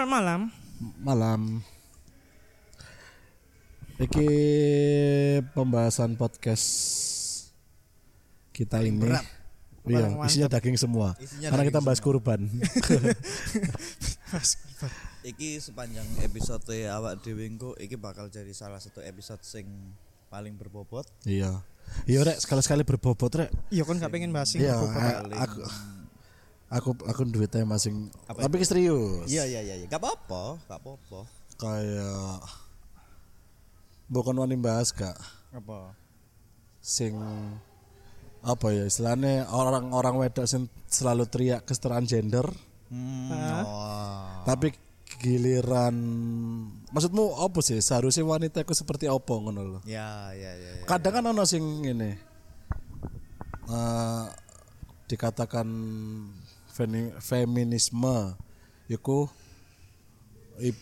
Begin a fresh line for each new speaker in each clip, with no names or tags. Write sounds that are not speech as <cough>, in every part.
Selamat malam.
malam. Iki pembahasan podcast kita ini.
berat.
Iya,
Paling
isinya daging semua.
Isinya
Karena
daging
kita bahas
semua. <laughs>
kurban.
Iki sepanjang episode awak dhewe engko iki bakal jadi salah satu episode sing paling berbobot.
iya. Iya rek, sekali-sekali berbobot rek.
Iya kan gak pengen bahas
Iya,
ini.
a- aku aku aku duitnya masing.
Apa
Tapi serius.
Iya iya iya, iya. gak apa-apa, gak apa-apa.
Kayak bukan wani bahas gak
Apa?
sing apa ya istilahnya orang-orang wedok sing selalu teriak kesetaraan gender
Hmm. Oh.
tapi giliran maksudmu apa sih seharusnya wanita itu seperti apa ngono lho
Ya ya ya. ya.
kadang kan ono sing ini eh, dikatakan feminisme iku eh,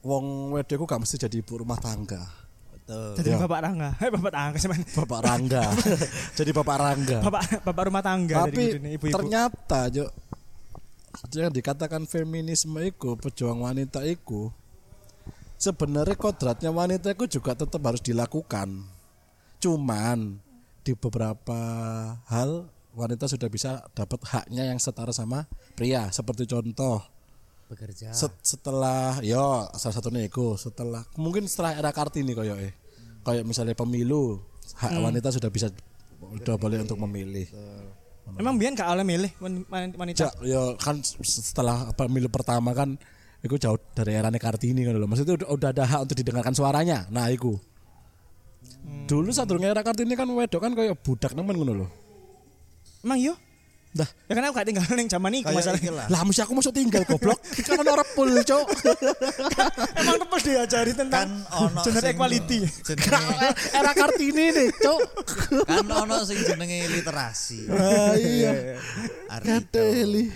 wong wedok iku gak mesti jadi ibu rumah tangga
Betul.
Jadi
Iya.
bapak tangga. Eh bapak tangga sih man.
bapak rangga <laughs> jadi bapak rangga
Bapak bapak rumah tangga
tapi
dari ini ibu-ibu.
ternyata jo yang dikatakan feminisme itu pejuang wanita itu sebenarnya kodratnya wanita itu juga tetap harus dilakukan cuman di beberapa hal wanita sudah bisa dapat haknya yang setara sama pria seperti contoh
Bekerja.
set- setelah yo salah satunya itu setelah mungkin setelah era kartini koyo eh kayak misalnya pemilu hak wanita sudah bisa udah boleh untuk memilih
Emang biyen gak oleh milih wan- wan- wanita.
Ja, ya kan setelah pemilu pertama kan itu jauh dari era Kartini kan loh. Maksudnya udah, udah ada hak untuk didengarkan suaranya. Nah, itu. Dulu saat durung era Kartini kan wedok kan kayak budak nemen ngono lho.
Emang yo?
Dah,
Ya kan aku gak tinggal ning zaman iku
Kayak
masalah.
iki lah.
lah mesti aku masuk tinggal goblok. <laughs> kan ono repul, Cok.
Emang terus diajari tentang
kan ono
gender equality.
era Kartini nih, Cok.
kan ono sing jenenge literasi.
Ah, iya. <laughs> Kateli.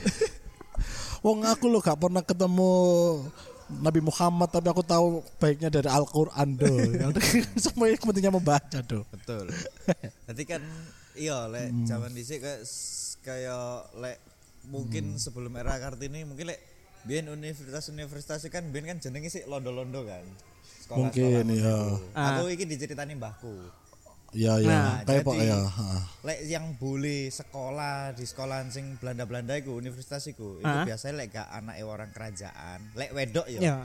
Wong aku lo gak pernah ketemu Nabi Muhammad tapi aku tahu baiknya dari Al-Qur'an do. <laughs> Semua yang pentingnya membaca do.
Betul. Jadi kan iya lek
Hmm.
zaman dhisik kayak kayak lek mungkin sebelum era Kartini mungkin lek biyen universitas-universitas kan biyen kan jenenge sih londo-londo kan. Sekolah-sekolah
Mungkin, iya.
iku.
Ah.
Aku iki diceritani mbahku.
Ya ya,
Nah,
kayak
jadi-
pok ya.
Lek yang boleh sekolah di sekolahan sing Belanda-Belanda iku universitas iku, itu
Ah.
biasanya lek gak anake orang kerajaan, lek wedok ya.
Ya.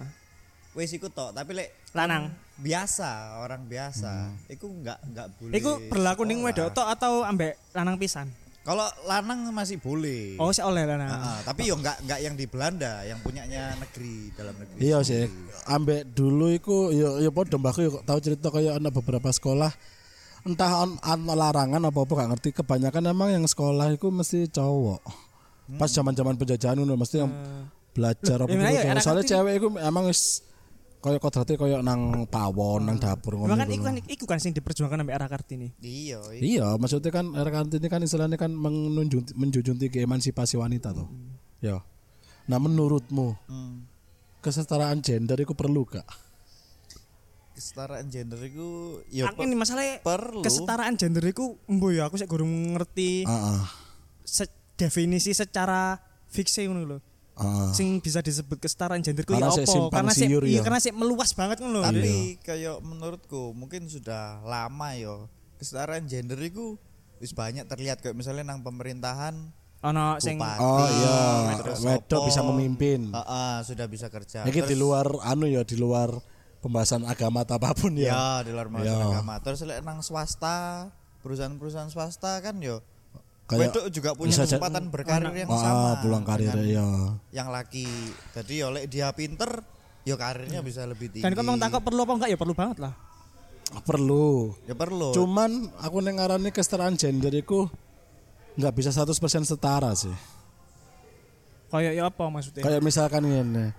Wis iku tok, tapi lek
Lanang.
biasa, orang biasa,
Hmm.
iku enggak enggak boleh.
Iku berlaku ning wedok tok atau ambek lanang pisan?
Kalau lanang masih boleh.
Oh, sik oleh lanang.
Ah, tapi yo enggak enggak yang di Belanda, yang punyanya negeri dalam negeri.
Iya sih. Ambek dulu iku ya ya padha mbahku ya tahu cerita kayak ana beberapa sekolah entah on, ana larangan apa apa gak ngerti kebanyakan emang yang sekolah itu mesti cowok. Pas zaman-zaman penjajahan ngono mesti yang belajar apa
ya,
gitu.
ya,
Soalnya cewek itu emang wis kayak kodratnya kayak nang pawon, nang dapur ngono.
Kan
iku
kan iku kan sing diperjuangkan ambek era Kartini.
Iya, iya.
Iya, maksudnya kan era Kartini kan istilahnya kan menunjung menjunjung tinggi emansipasi wanita tuh. Ya. Nah, menurutmu
Hmm.
kesetaraan gender itu perlu gak?
Kesetaraan gender itu ya
Aku ini masalahnya
perlu.
kesetaraan gender iku embo ya aku sik gurung ngerti
ah,
se- definisi secara fiksi ngono lho.
Ah.
Sing bisa disebut kesetaraan gender ku ya
Karena sik
apa?
simpang
Karena
siur
iya
ya.
karena meluas banget ngono lho.
Tapi kayak menurutku mungkin sudah lama yo kesetaraan gender itu wis banyak terlihat kayak misalnya nang pemerintahan
Ono sing
bupati,
Oh iya, wedok
opo.
bisa memimpin.
Ah, ah, sudah bisa kerja.
Ini di luar anu ya, di luar pembahasan agama atau apa pun ya.
Ya, di luar masa
Ya.
agama. Terus lek nang swasta, perusahaan-perusahaan swasta kan yo
Kayak
wedok juga punya kesempatan berkarir yang
Ah,
sama.
pulang karir
dengan
ya.
Yang laki. Jadi yo lek dia pinter, yo karirnya bisa lebih tinggi.
kan kok takut perlu apa enggak ya perlu banget lah.
Perlu.
Ya perlu.
Cuman aku nengarani kesetaraan gender itu nggak bisa 100% setara sih.
Kayak ya apa maksudnya?
Kayak misalkan ini.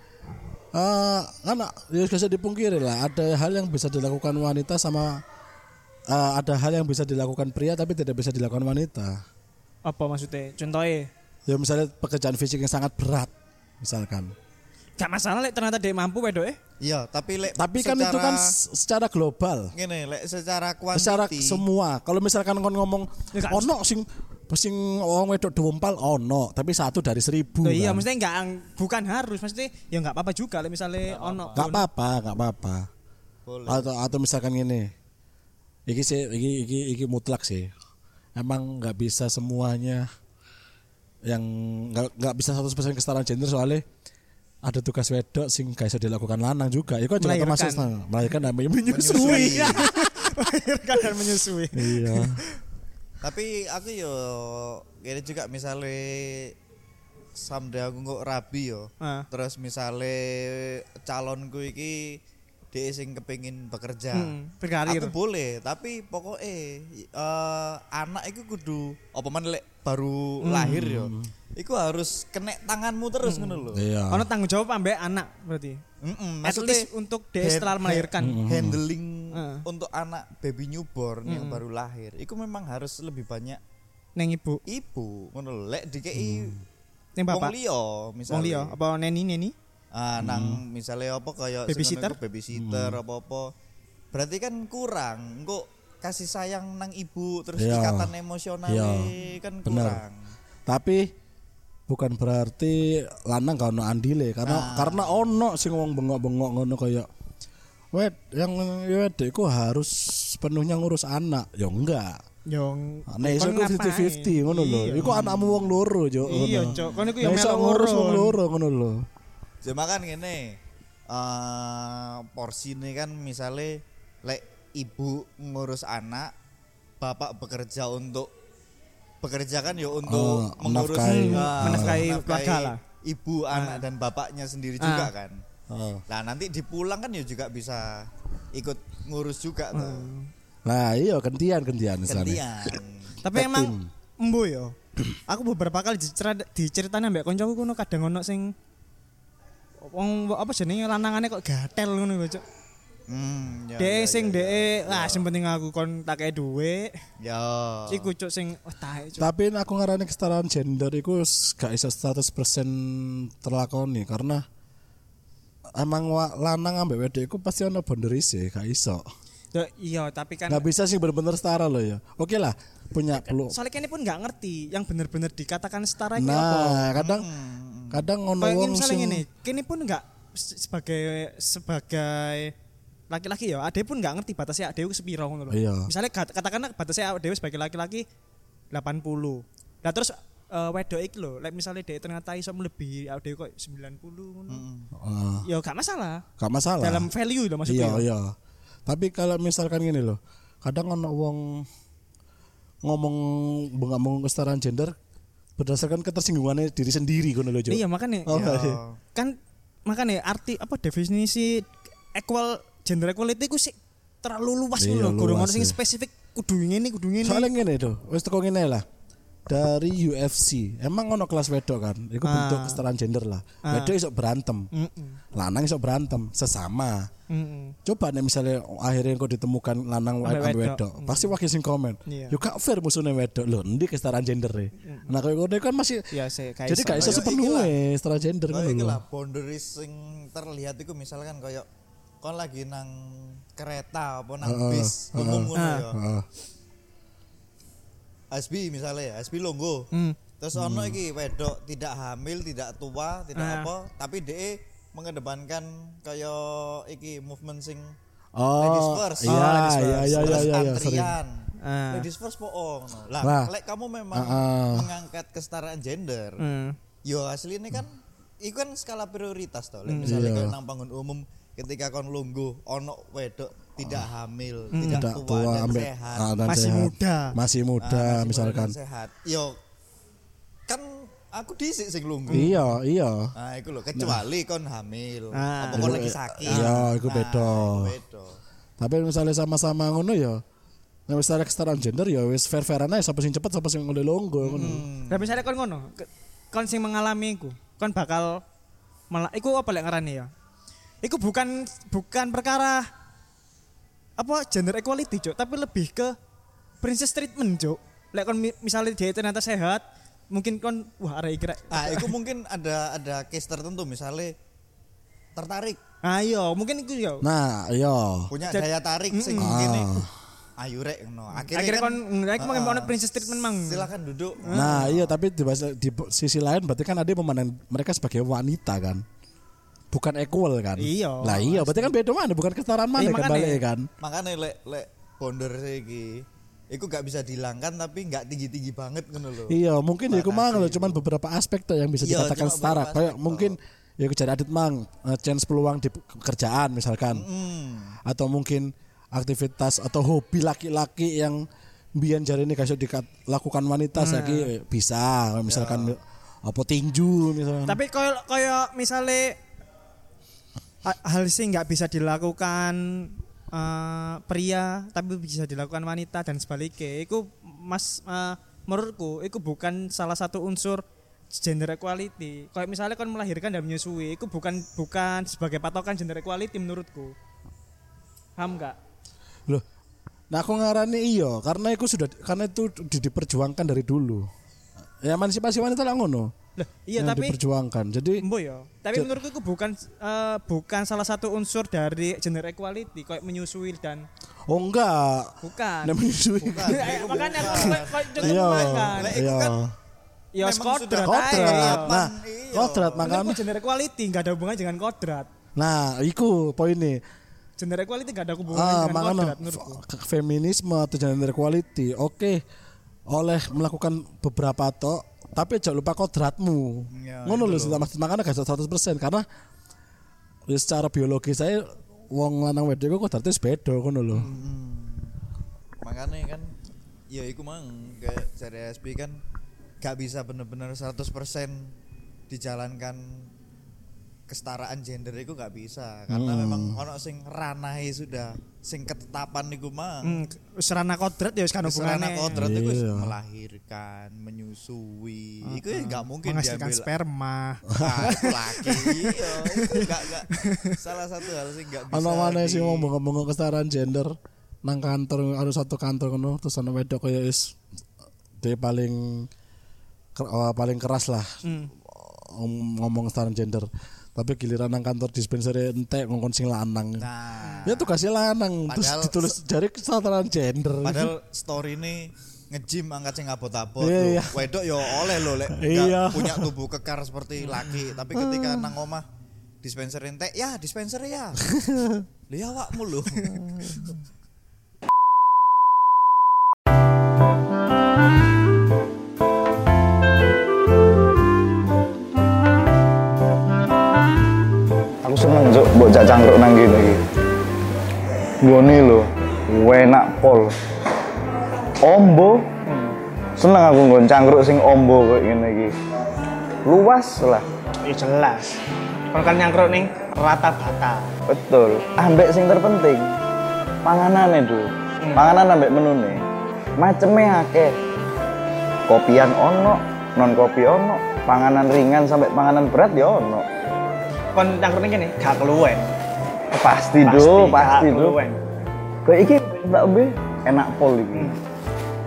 Eh, kan ya bisa dipungkiri lah ada hal yang bisa dilakukan wanita sama eh, ada hal yang bisa dilakukan pria tapi tidak bisa dilakukan wanita.
Apa maksudnya? Contohnya
Ya misalnya pekerjaan fisik yang sangat berat misalkan.
gak masalah lek ternyata dia mampu wedo eh.
Iya, tapi lek
Tapi kan itu kan secara global.
gini, lek secara
Secara
kuantiti
semua. Kalau misalkan kon ngomong
Ya, gak-
ono sing Sing wong wedok dempal ono, tapi satu dari seribu.
Loh, iya
kan.
maksudnya enggak bukan harus maksudnya ya enggak apa-apa juga lah misalnya ono
Gak apa-apa, gak apa-apa. Atau atau misalkan gini. Iki sih iki iki iki mutlak sih. Emang nggak bisa semuanya yang nggak nggak bisa 100% kesetaraan gender soalnya ada tugas wedok sing gak iso dilakukan lanang juga. Itu kan juga termasuk nah, melahirkan dan menyusui. <laughs>
melahirkan dan menyusui.
iya.
Tapi aku yo gini juga misalnya someday aku kok rabi yo.
Ah.
Terus misalnya calonku iki dia sing kepengin bekerja.
Hmm, berkarir.
Aku boleh, tapi pokoknya eh anak itu kudu apa man lek baru
Hmm.
lahir yo. Iku harus kena tanganmu terus ngono lho.
Iya.
Ono tanggung jawab ambek anak berarti.
Mm-mm,
At
maksudnya
least untuk dia setelah melahirkan.
hand- handling
Heeh.
untuk anak baby newborn yang baru lahir itu memang harus lebih banyak
Neng ibu,
ibu ngono lho lek dikei
neng
wong
bapak. Wong
misalnya
liya apa neni neni?
Ah nang misalnya apa kayak
Babysitter?
ngono iku babysitter apa-apa berarti kan kurang engko kasih sayang nang ibu terus
Iya.
ikatan emosional
Iya.
kan
Bener.
kurang
Tapi bukan berarti lanang gak ono andile karena karena ono sing wong bengok-bengok ngono kayak wed yang wedok iku harus sepenuhnya ngurus anak. Ya enggak.
Yo.
Nek iso
kon
iku
ngapain?
50-50 ngono lho.
Iya.
Iku anakmu wong loro, Cuk.
Iya. Cuk. Kon iku ya
Nek
melok
ngurus wong loro ngono lho.
Cuma kan gini eh porsi ini kan misalnya lek ibu ngurus anak bapak bekerja untuk bekerja kan ya untuk
Oh,
mengurus
menafkahi.
eh,
Hmm, menafkahi keluarga lah.
ibu anak dan bapaknya sendiri juga
Ah.
kan
Heeh.
nah nanti dipulang kan ya juga bisa ikut ngurus juga tuh
Nah, iya gantian gantian
Tapi emang embo yo. Aku beberapa kali dicerita diceritani ambek koncoku kuno kadang ono sing wong apa jenenge lanangane kok gatel ngono lho, Cuk.
hmm, ya,
Dek
ya,
sing
ya,
dek lah sing penting aku kon tak kei dhuwit.
ya
Iku cuk sing wah tae cuk.
Tapi aku ngarani kesetaraan gender itu gak iso 100% terlakoni karena emang wa- lanang ambek wedok iku pasti ono boundaries sih, gak iso.
Yo, iya, tapi kan
Gak bisa sih bener-bener setara loh ya. Oke lah, punya perlu.
soalnya kene pun nggak ngerti yang bener-bener dikatakan setara itu apa.
Nah, kadang kadang ono
Kayak
wong
misalnya
sing
ngene, kene pun nggak se- sebagai sebagai laki-laki ya, ade pun nggak ngerti batasnya ade ku sepiro ngono lho.
Iya.
Misalnya kat- katakanlah batasnya ade sebagai laki-laki 80. Nah terus eh, wedok iki lho, like misalnya dia ternyata iso melebihi ade kok 90 ngono.
Ah,
Ya gak masalah.
gak masalah.
Dalam value lho maksudnya.
Iya, iya. Tapi kalau misalkan gini loh, kadang ono wong ngomong ngomong kesetaraan gender berdasarkan ketersinggungannya diri sendiri ngono lho, Jo.
Iya makanya
Oh,
Ya.
iya.
kan makanya arti apa definisi equal gender equality ku sih terlalu luas
Iya,
loh kurang sing
sih.
spesifik kudu ngene kudu ngene
Soalnya ngene tuh, wis teko ngene lah. Dari UFC, emang ono kelas wedok kan, itu
Ah.
bentuk kesetaraan gender lah. Wedok iso berantem,
Mm-mm.
lanang iso berantem sesama.
Mm-mm.
Coba nih misalnya akhirnya kok ditemukan lanang
ambek wedok.
wedok, pasti wakil sing komen.
Iya.
Yo gak fair musuhnya wedok lho, ndi kesetaraan gender e. Nah kayak ngono kan masih
ya saya kayak
jadi gak iso
Kayak
sepenuhnya kesetaraan gender kan
Kayak lah boundaries sing terlihat itu misalkan kayak kon lagi nang kereta apa nang
Heeh,
bis umum ngono
Ah.
ya.
Heeh.
SB misalnya ya, SB longgo.
Hmm.
Terus ono iki wedok tidak hamil, tidak tua, tidak
Ah.
apa, tapi DE mengedepankan kayak iki movement sing
Oh,
ladies first.
iya,
Oh, ladies
iya,
first.
iya, iya,
Terus
iya, iya,
antrian.
Ah.
Ladies first po ngono. Lah,
Lah.
lek kamu memang
Ah, ah.
mengangkat kesetaraan gender,
Hmm.
yo aslinya kan itu kan skala prioritas toh. Lek misalnya
Iya.
kayak nang panggon umum ketika kon lungguh ono wedok tidak hamil,
Hmm. Tidak
tua,
tua
dan
ambek
sehat.
ah, dan
Masih
sehat.
muda.
Masih muda
Ah, masih
misalkan.
muda sehat. Yo kan aku dhisik sing lungguh.
Iya, iya.
Nah, iku lho kecuali kon hamil,
Ah.
apa kon lagi sakit.
Iya, iku
Nah,
beda. Tapi misalnya sama-sama ngono ya. Nek wis ada kesetaraan gender ya wis fair-fairan ae sapa sing cepet sapa sing oleh longgo ngono.
Nah, misalnya kon ngono, kon sing mengalami iku, kon bakal malah iku apa lek ngarani ya? Iku bukan bukan perkara apa gender equality, Cuk, tapi lebih ke princess treatment, Cuk. Lek kon mi- misalnya dia ternyata sehat, mungkin kon wah arek iki rek.
Ah, itu mungkin ada ada case tertentu misalnya tertarik,
Ayo, mungkin iku ya.
Nah, iya.
punya
Jad-
daya tarik sing
Mm-mm.
mungkin
Ah.
ayo rek ngono.
Akhirnya kon aku mau ono princess treatment mang.
Silakan duduk.
Nah, iya tapi di, di sisi lain berarti kan ada memandang mereka sebagai wanita kan. Bukan equal kan.
Iya.
Lah iya, berarti kan beda mana, bukan kesetaraan mana
Iya,
kan balik kan.
Makanya lek lek bonder iki Iku gak bisa dihilangkan tapi gak tinggi-tinggi banget ngono lho.
Iya, mungkin ya mang loh, cuman beberapa aspek tuh yang bisa
Iya,
dikatakan setara. Kayak mungkin ya jadi adit mang, eh, chance peluang di pekerjaan misalkan.
Hmm.
Atau mungkin aktivitas atau hobi laki-laki yang biyen jari ini kasih dilakukan wanita saiki bisa misalkan apa tinju misalkan.
Tapi koyo misale ha- hal sih nggak bisa dilakukan eh, pria tapi bisa dilakukan wanita dan sebaliknya. Itu mas eh, menurutku itu bukan salah satu unsur gender equality. Kayak misalnya kon melahirkan dan menyusui, itu bukan bukan sebagai patokan gender equality menurutku. Paham nggak?
Loh. Nah aku ngarani iya karena itu sudah karena itu di- diperjuangkan dari dulu. Ya emansipasi wanita lah ngono.
Loh, iya
yang
tapi
diperjuangkan. Jadi
Embo ya. Tapi menurutku itu bukan eh, bukan salah satu unsur dari gender equality kayak menyusui dan
oh enggak.
bukan.
Nah, menyusui.
Eh, makanya aku
Iya. Iya.
kan
Ya
memang
kodrat
sudah
ae.
Kodrat. Nah,
Iya.
kodrat makanya.
Gender equality nggak ada hubungan dengan kodrat.
Nah, iku poinnya.
Gender equality nggak ada hubungan
Ah,
dengan kodrat menurutku.
f- feminisme atau gender equality, oke, oleh melakukan beberapa tok, tapi jangan lupa kodratmu.
Ya,
Ngono lho, sudah maksud makanya gak 100% karena ya secara biologi saya wong lanang wedok iku kodratnya beda ngono lho.
makanya kan ya iku mang kayak cari SP kan gak bisa bener-bener 100% dijalankan kesetaraan gender itu gak bisa karena memang ono sing ranahe sudah sing ketetapan niku mah
Hmm, serana kodrat ya wis kan
Wis ranah
hubungannya.
kodrat itu wis
Iya.
melahirkan, menyusui. Itu ya gak mungkin
Menghasilkan
diambil
sperma.
Ah, itu laki. Iya, itu gak, gak salah satu hal sih gak bisa.
Ono mana sih ngomong-ngomong kesetaraan gender nang kantor ada satu kantor ngono terus ana wedok kaya is dia paling ker- eh, paling keras lah
Hmm.
ngom- ngomong kesetaraan gender tapi giliran nang kantor dispenser entek ngongkon sing lanang
Nah,
ya tugasnya lanang terus
Padahal
ditulis jari kesetaraan gender
padahal story ini nge-gym angkat sing abot-abot
Iya, iya.
Wedok yo oleh lo lek
Iya.
punya tubuh kekar seperti laki, tapi ketika nang omah dispenser entek, ya dispenser ya. <laughs> Lihat awakmu lho. <laughs>
mbok jak cangkruk nang kene iki. Lho, enak pol. Ombo. Seneng aku nggon cangkruk sing ombo koyo ngene iki. Luas lah.
Ya jelas. Kon kan nyangkruk ning rata bata.
Betul. Ambek sing terpenting panganane itu. Panganan ambek menune. Maceme akeh. Kopian ono, non kopi ono, panganan ringan sampai panganan berat ya ono.
Kon nyangkruk ning kene gak keluwen.
Pasti do, pasti do. Kayak iki Mbak Be enak pol iki.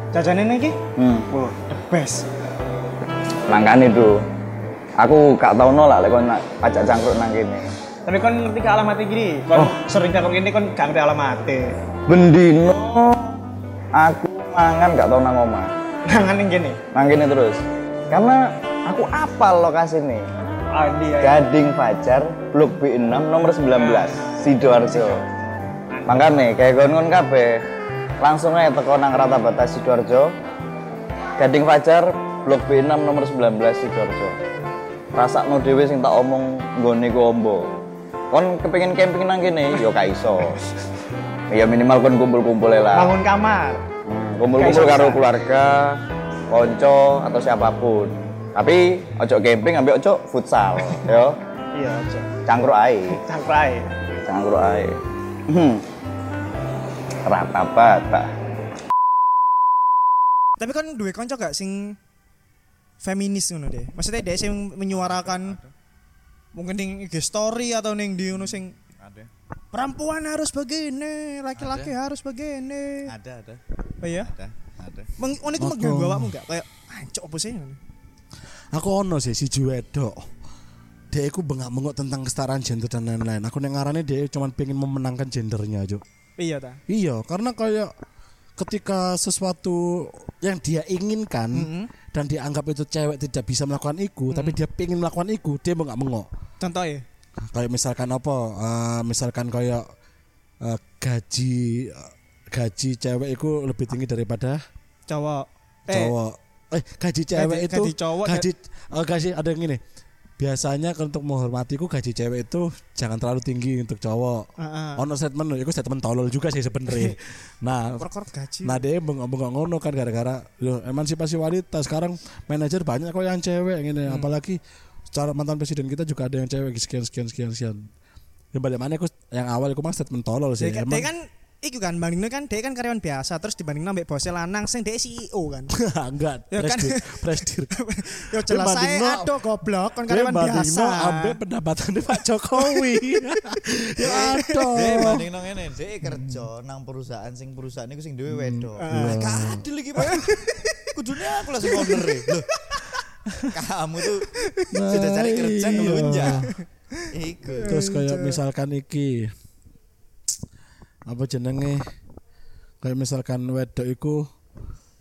Jajane ning iki,
Hmm.
wah, the best.
Makanya itu aku gak tau nolak lek kon nak ajak cangkruk nang kene.
Tapi kon ngerti ke alamat iki? Kon sering nyangkruk ini kon gak ngerti alamatnya.
Bendino aku mangan gak tau nang omah.
Nangan ning kene.
Nang kene terus. Karena aku apal lokasi nih.
Ah, dia.
Gading Fajar, Blok B6 nomor 19, Sidoarjo. Makanya kayak kon-kon kabeh langsung aja teko nang rata batas Sidoarjo. Gading Fajar, Blok B6 nomor 19 Sidoarjo. Rasakno dhewe sing tak omong nggone ku ombo. Kon kepengin camping nang kene ya gak iso. Ya minimal kon kumpul-kumpul lah.
Bangun kamar.
Hmm, kumpul-kumpul karo keluarga, konco atau siapa pun. Tapi ojo camping ambil ojo futsal, yo.
Iya, aja.
Cangkruk ae,
Cangkruk ae.
cangkruk ae. Hmm. Rata bata.
Tapi kan duwe kanca gak sing feminis ngono deh. Maksudnya dia sing menyuarakan mungkin ning IG story atau ning di ngono sing
Ada.
perempuan harus begini, laki-laki harus begini.
Ada, ada.
Oh iya?
Ada. Ada.
Meng, ngono iku mengganggu awakmu gak? Kayak ancok apa sih?
Aku ono sih si wedok dia aku bengak-bengok tentang kesetaraan gender dan lain-lain. Aku nengarannya dia cuma pengen memenangkan gendernya aja
Iya ta.
Iya, karena kayak ketika sesuatu yang dia inginkan dan dianggap itu cewek tidak bisa melakukan itu tapi dia pengen melakukan itu dia mau nggak mengok
Contoh ya.
kayak misalkan apa? Eh, misalkan kayak eh, gaji gaji cewek itu lebih tinggi daripada
Cowok. Eh,
cowok eh gaji cewek
gaji-
itu
gaji cowok
gaji eh, gaji ada yang gini biasanya untuk menghormatiku gaji cewek itu jangan terlalu tinggi untuk cowok
Heeh.
ono statement itu statement tolol juga sih sebenarnya <laughs> nah
Perkara gaji.
Nah dia bengok-bengok ngono kan gara-gara loh, emansipasi wanita sekarang manajer banyak kok yang cewek gini
Hmm.
apalagi secara mantan presiden kita juga ada yang cewek sekian sekian sekian sekian. Ya balik mana aku yang awal aku mah statement tolol sih.
Dia kan,
Emang
dia kan iku kan bandingnya kan dia kan karyawan biasa terus dibanding nambah bosnya lanang sing dia CEO kan. <laughs>
enggak
Ya kan?
presdir presdir. <laughs>
Yo jelas saya aduh goblok kan
Dia
karyawan biasa.
ambek pendapatannya Pak Jokowi. <laughs> ya aduh.
Dek banding nang ngene, dek kerja nang perusahaan sing perusahaan iku sing duwe wedok.
Iya.
Gak adil iki, Pak. Kudune aku lah sing owner e. Loh. Kamu tuh sudah cari kerja
iya.
ngelunjak. Iku.
Terus kayak misalkan iki apa jenenge kayak misalkan wedok iku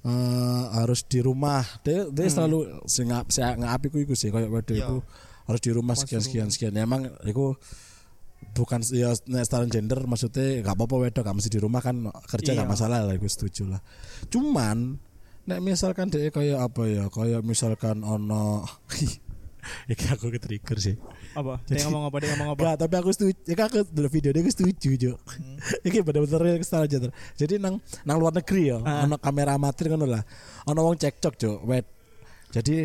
eh, harus di rumah. Dia dia selalu sing ngap sing ngap iku iku sih kayak wedok iku harus di rumah sekian sekian sekian. Emang iku bukan ya nek secara gender maksudnya gak apa-apa wedok gak mesti di rumah kan kerja gak
Iya.
masalah lah gue setuju lah. Cuman nek misalkan dia kayak apa ya kayak misalkan ono <laughs> Iki aku ke trigger sih.
Apa? Dia ngomong apa? Dia ngomong apa?
Enggak, tapi aku setuju. Ya kan aku dulu video dia aku setuju, Jo. <laughs> Iki bener-bener kesal aja. Ter. Jadi nang nang luar negeri ya, ono kamera amatir ngono lah. Ono wong cekcok, Jo. Wed. Jadi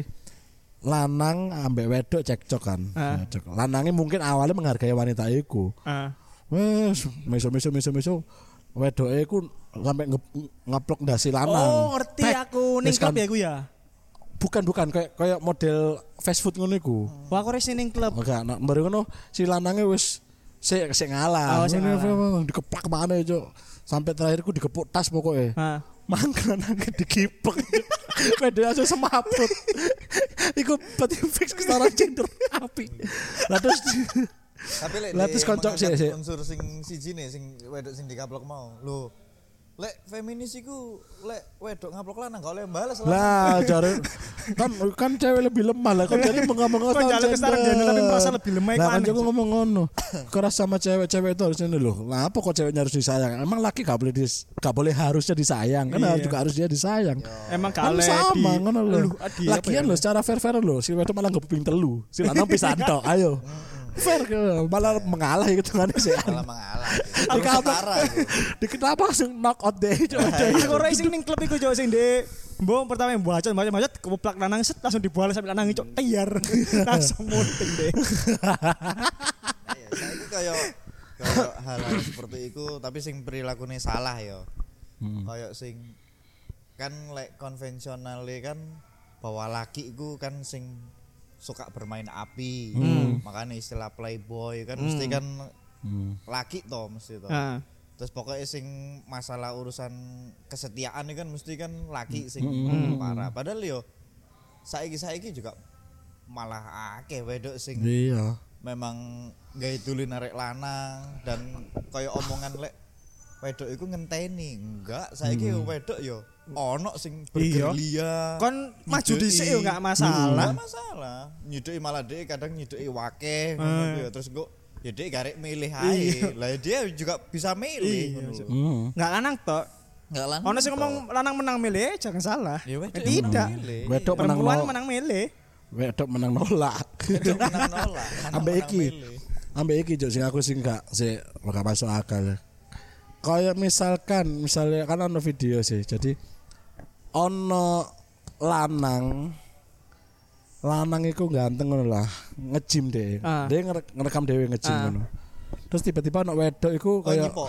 lanang ambek wedok cekcok kan.
Ah.
Cekcok. Lanangnya mungkin awalnya menghargai wanita iku.
Ah.
Wes, meso meso meso meso wedok iku sampai nge ngaplok ndasi lanang.
Oh, ngerti aku ning
kan.
ya aku ya.
Bukan bukan kayak kayak model fast food ngono iku.
Wah, aku resi ning klub.
Oke, nah baru ngono si lanangnya wis sik sik ngalah.
Oh, sik ngalah.
Dikeplak mana cuk. Sampai terakhirku dikepuk tas pokoknya.
Ah.
Mangga lanangnya dikiplek. <laughs> Wedo langsung semaput. <laughs> Iku berarti fix kesetaraan gender api. Lah terus
Tapi lek
Lah, terus koncok sih, sih.
unsur sing siji nih sing wedok sing dikaplok mau. Lho. Lek feminis iku lek wedok ngaplok lanang gak oleh balas lanang.
lah jare kan kan cewek lebih lemah lah kan jadi
Kok
mengomong
jalan kesetaraan gender tapi merasa lebih lemah iku
Lah kan
Cuk.
ngomong ngono. Keras sama cewek-cewek itu harusnya loh. Lah apa kok ceweknya harus disayang? Emang laki gak boleh dis, gak boleh harusnya disayang. Kan
Iya.
juga harus dia disayang.
Emang
Kan
kale
sama
di-
ngono
adi, apa
Lagian
ya?
lho secara fair-fair lho, si wedok malah ngeping telu, si lanang pisan tok. Ayo. Fair ke malah mengalah gitu kan sih.
Malah mengalah.
Di
setara iku.
Di kenapa langsung knock out deh.
Aku racing ning klub iku yo sing de Mbok pertama yang bacot bacot bacot keplak lanang set langsung dibual sampai lanang itu tiar <laughs> langsung muting deh.
Iya, saiki kaya kaya hal-hal seperti itu tapi sing perilakunya salah ya. Kayak sing kan lek konvensional kan bahwa laki iku kan sing suka bermain api. Makanya istilah playboy kan mesti kan laki toh mesti toh.
Ah.
Terus pokoknya sing masalah urusan kesetiaan ini kan mesti kan laki sing parah. Padahal yo saiki saiki juga malah akeh wedok sing
Iya.
memang gak dulu narik lanang dan kayak omongan lek wedok iku ngenteni enggak saiki
Hmm.
wedok yo ono sing
Iya.
bergelia
Kon maju dhisik yo gak masalah.
Nggak masalah nyideki malah dia kadang nyideki wake
Eh.
kuwi. terus kok ya dia garek milih ae lah dia juga bisa milih
Iya,
ngono lho.
Hmm.
Enggak lanang tok.
Nggak lanang
Ono sing ngomong lanang menang milih jangan salah.
ya wedok
Tidak.
menang milih.
Wedok menang
Perempuan menang milih.
Wedok menang nolak.
Wedok menang nolak <laughs>
Ambek
menang
iki. Ambek iki Jok, sing aku sing gak sih gak masuk akal. Kayak misalkan misalnya kan ono video sih. Jadi ono lanang lanang iku ganteng ngono lah, ngejim deh.
Ah.
Dia ngere- ngerekam dhewe ngejim
Ah.
ngono. Terus tiba-tiba ono wedok iku
Oh,
kayak
nyipo.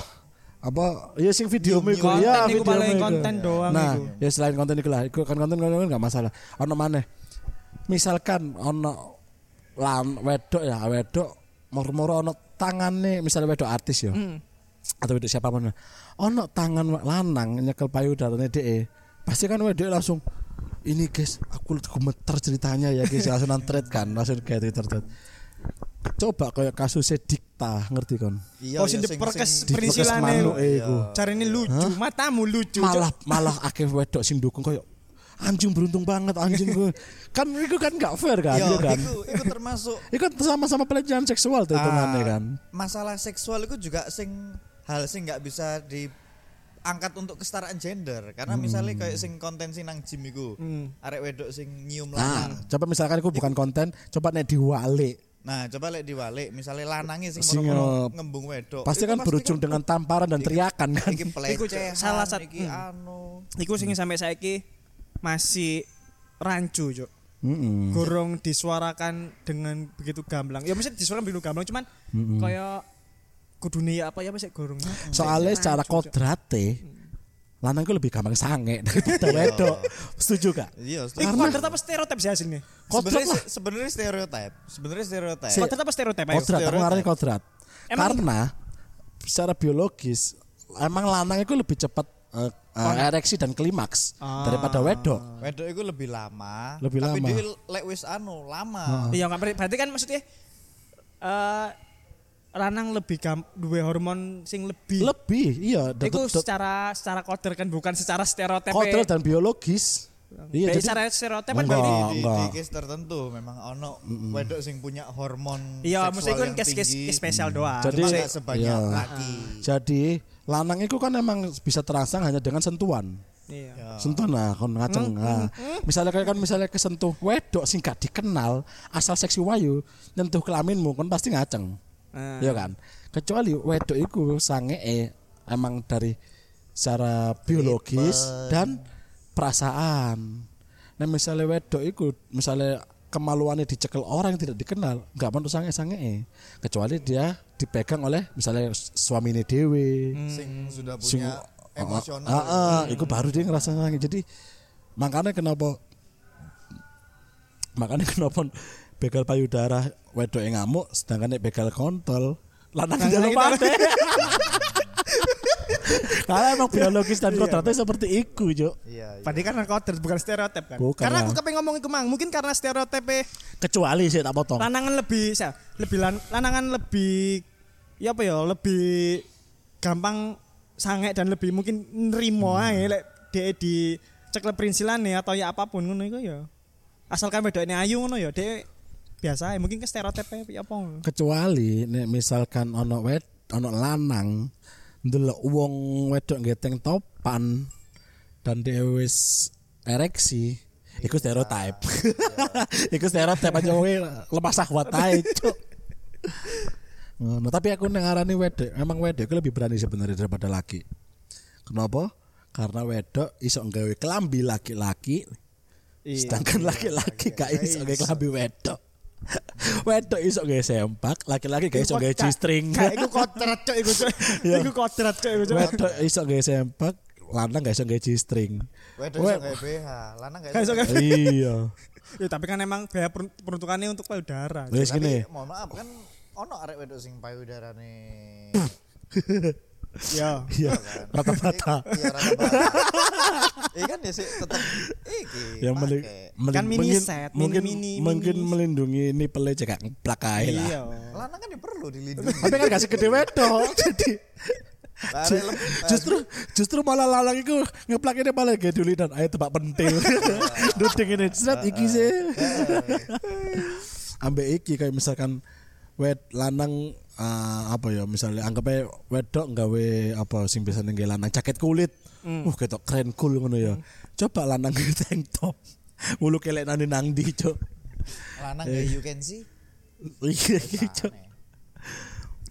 apa ya sing video
New-
iku ya video
paling konten doang
nah
iku.
ya selain konten iku lah iku kan konten konten nggak masalah ono mana misalkan ono lan wedok ya wedok moro-moro ono tangane misalnya wedok artis ya
Hmm.
Atau wedok siapa pun ono tangan wa- lanang nyekel payudaranya DE pasti kan wedok langsung ini guys aku gemeter ceritanya ya guys langsung nantret kan langsung kayak Twitter thread. coba kayak kasus Dik wanita, ngerti kon?
Iya,
Oh,
iya,
sing diperkes
manuke iku.
Carane lucu, matamu lucu.
Malah malah akeh wedok sing dukung koyo anjing beruntung banget anjing gue. <laughs> kan itu kan gak fair kan,
Iya,
iya kan?
iku iku termasuk <laughs>
Itu kan sama-sama pelecehan seksual tuh hitungannya
Ah,
kan.
Masalah seksual itu juga sing hal sing nggak bisa diangkat untuk kesetaraan gender karena misalnya kayak sing konten sing nang gym iku
Hmm.
arek wedok sing nyium
Nah,
lanang.
coba misalkan aku bukan konten, coba nek diwalik.
Nah, coba lek diwalik misalnya lanangnya sing
Sing,
ngembung wedok.
Pasti kan berujung dengan tamparan dan teriakan kan.
iki <laughs> pelecehan,
salah sat-
iki
hmm.
anu.
Iku sing sampai saiki masih rancu, Cuk.
Mm-mm.
Gorong disuarakan dengan begitu gamblang. Ya mesti disuarakan begitu gamblang, cuman kayak kudune ya apa ya masih gorong.
Soalnya secara kodrate lanang itu lebih gampang sange daripada <laughs> wedok. Setuju gak?
Iya,
Iku kodrat apa stereotip sih hasilnya?
Kodrat
sebenarnya
lah.
sebenarnya stereotip. Sebenarnya stereotip.
Si-
Kodrat apa stereotip?
Kodrat, aku
stereotip.
ngarani kodrat. Karena secara biologis emang lanang itu lebih cepat eh, eh, ereksi dan klimaks
Ah.
daripada wedok.
Wedok itu lebih lama,
Lebih
tapi
lama.
dia lek wis anu lama.
Iya, nggak berarti berarti kan maksudnya eh lanang lebih gam duwe hormon sing lebih.
Lebih, iya. dan-
secara secara koder kan bukan secara stereotip.
kodrat dan biologis. Iya, jadi
secara stereotip kan
Enggak.
di, di, case tertentu memang ono wedok sing punya hormon
Iya,
seksual
mesti itu kan case-case spesial doang.
Jadi-
Cuma sebanyak
Iya.
laki.
jadi lanang itu kan emang bisa terangsang hanya dengan sentuhan.
iya.
Ya.
Sentuhan lah, kon ngaceng. Nah, misalnya kayak kan misalnya kesentuh wedok sing gak dikenal asal seksi wayu nyentuh kelaminmu kon pasti ngaceng.
Nah.
Iya kan? Kecuali wedok itu sange eh, emang dari secara biologis dan perasaan. Nah misalnya wedok itu misalnya kemaluannya dicekel orang yang tidak dikenal nggak mau sange sange kecuali dia dipegang oleh misalnya suaminya dewe
Sing sudah
sing
punya emosional.
ah, ah, itu baru dia ngerasa jadi makanya kenapa makanya kenapa begal payudara wedok yang ngamuk sedangkan begal kontol lanang jalan mati <laughs> karena emang biologis dan kodratnya seperti itu Jo
Iya, iya.
Padahal karena koder bukan stereotip kan.
Bukan
karena
lah.
aku kepengen ngomong itu mang, mungkin karena stereotipnya
kecuali sih tak potong
lanangan lebih saya lebih lan, lanangan lebih ya apa ya lebih gampang sange dan lebih mungkin nerimo
Hmm.
ae lek dia di ceklek perinsilane atau ya apa pun ngono iku ya asalkan wedokne ayu ngono ya dia biasa ae mungkin ke stereotipnya ya apa ngono.
kecuali nek misalkan ono wed ono lanang ndelok wong wedok geteng topan dan dia wis ereksi iku stereotip <laughs> iku stereotip aja wong lepas sahwat ae cuk. Ngono, tapi aku nengarani wedok emang wedok itu lebih berani sebenarnya daripada laki. Kenapa? Karena wedok iso nggawe kelambi laki-laki
Iya.
sedangkan laki-laki gak iso nggawe kelambi wedok <laughs> wedok iso nggawe sempak laki-laki gak iso nggawe G-string
Kayak iku kodrat cok iku cok. <laughs>
Iya.
Iku kodrat cok iku cok.
wedok iso nggawe sempak lanang gak iso nggawe G-string
Wedok
Wed-
iso gawe BH, lanang gak
iso gawe-
iya <laughs>
Ya tapi kan emang per- peruntukannya untuk payudara.
wis
Tapi mohon maaf kan ono arek wedok sing payudarane
Ya. <laughs>
iya rata-rata
Iya rata-rata. Iya kan ya sih tetep iki.
yang meli,
Kan mini
mungkin-
set, mini-
mungkin
mini-
mungkin
mini.
melindungi ini pele cekak ngeplak ae lah
Iya.
Lanang kan ya perlu dilindungi.
tapi kan gak segede wedok <laughs> jadi justru justru malah lalang itu ngeplak ini malah gede dulu dan ayo tebak pentil <laughs> duding ini seret iki sih ambek iki kayak misalkan wed lanang ah, apa ya misalnya anggapnya wedok nggawe apa sing biasa nengge lanang jaket kulit. Uh ketok keren cool ngono ya. Coba lanang gue tank top. <laughs> Mulu kelek nang nang di cok
lanang ya you can see.
iya iki, cok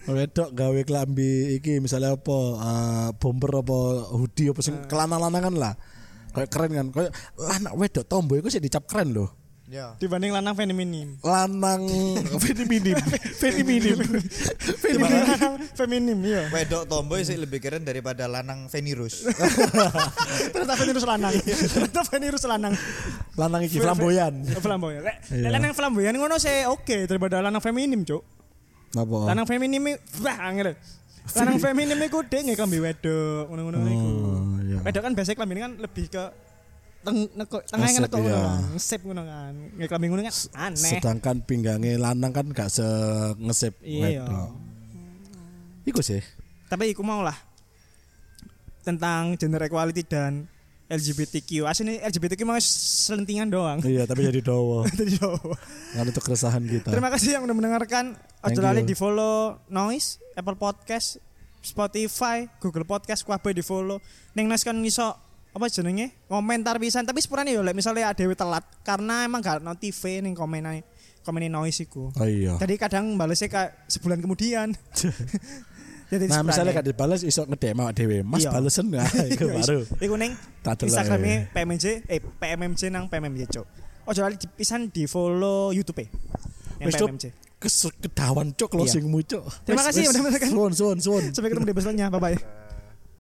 wedok gawe kelambi iki misalnya apa ah, bomber apa hoodie apa sing kelanang-lanangan lah. Kayak keren kan? Kayak lanang wedok tomboy itu sih dicap keren loh
Ya.
Dibanding lanang feminim.
lanang <laughs> feminim feminim
lanang feminim iya.
Wedok tomboy sih lebih keren daripada lanang venirus. <laughs>
Ternyata venirus lanang. Ternyata venirus lanang.
lanang iki flamboyan
Flamboyan. Lek
Iya.
lanang flamboyan ngono sih oke daripada lanang feminim, Cuk.
apa
Lanang feminim wah angel. Lanang feminim iku dhek nggih klambi wedok, ngono-ngono iku.
oh iya
Wedok kan biasanya klambi kan lebih ke teng neko tengah
Ngesep,
neko
iya.
Ngesep ngono kan. Ngono kan aneh.
sedangkan pinggangnya lanang kan gak se ngesep
Iya.
Iku sih.
Tapi iku mau lah tentang gender equality dan LGBTQ. Aslinya LGBTQ mau selentingan doang.
Iya, tapi jadi dowo. <laughs>
Jadi doang.
Kan itu keresahan kita.
Terima kasih yang udah mendengarkan. Ojo lali di follow Noise, Apple Podcast, Spotify, Google Podcast, kabeh di follow. Neng Nas kan iso apa jenenge komentar pisan tapi sepurane yo lek misalnya ada telat karena emang gak notif ning komen komen noise iku.
Oh iya.
Jadi kadang balesnya kayak sebulan kemudian. <laughs> Jadi
Nah, misalnya gak dibales iso ngedem awak dhewe. Mas
Iya.
balesen nah, <laughs> iku baru.
Iku
delok
Instagramnya
ae.
PMJ eh PMMJ nang PMMJ cok. Ojo lali di- pisan di follow YouTube e. Yang PMMJ.
kedawan cuk closingmu cuk.
Terima
Wis,
kasih
wis.
udah mendengarkan.
Suwun suwun suwun.
Sampai ketemu di episode-nya. Bye bye.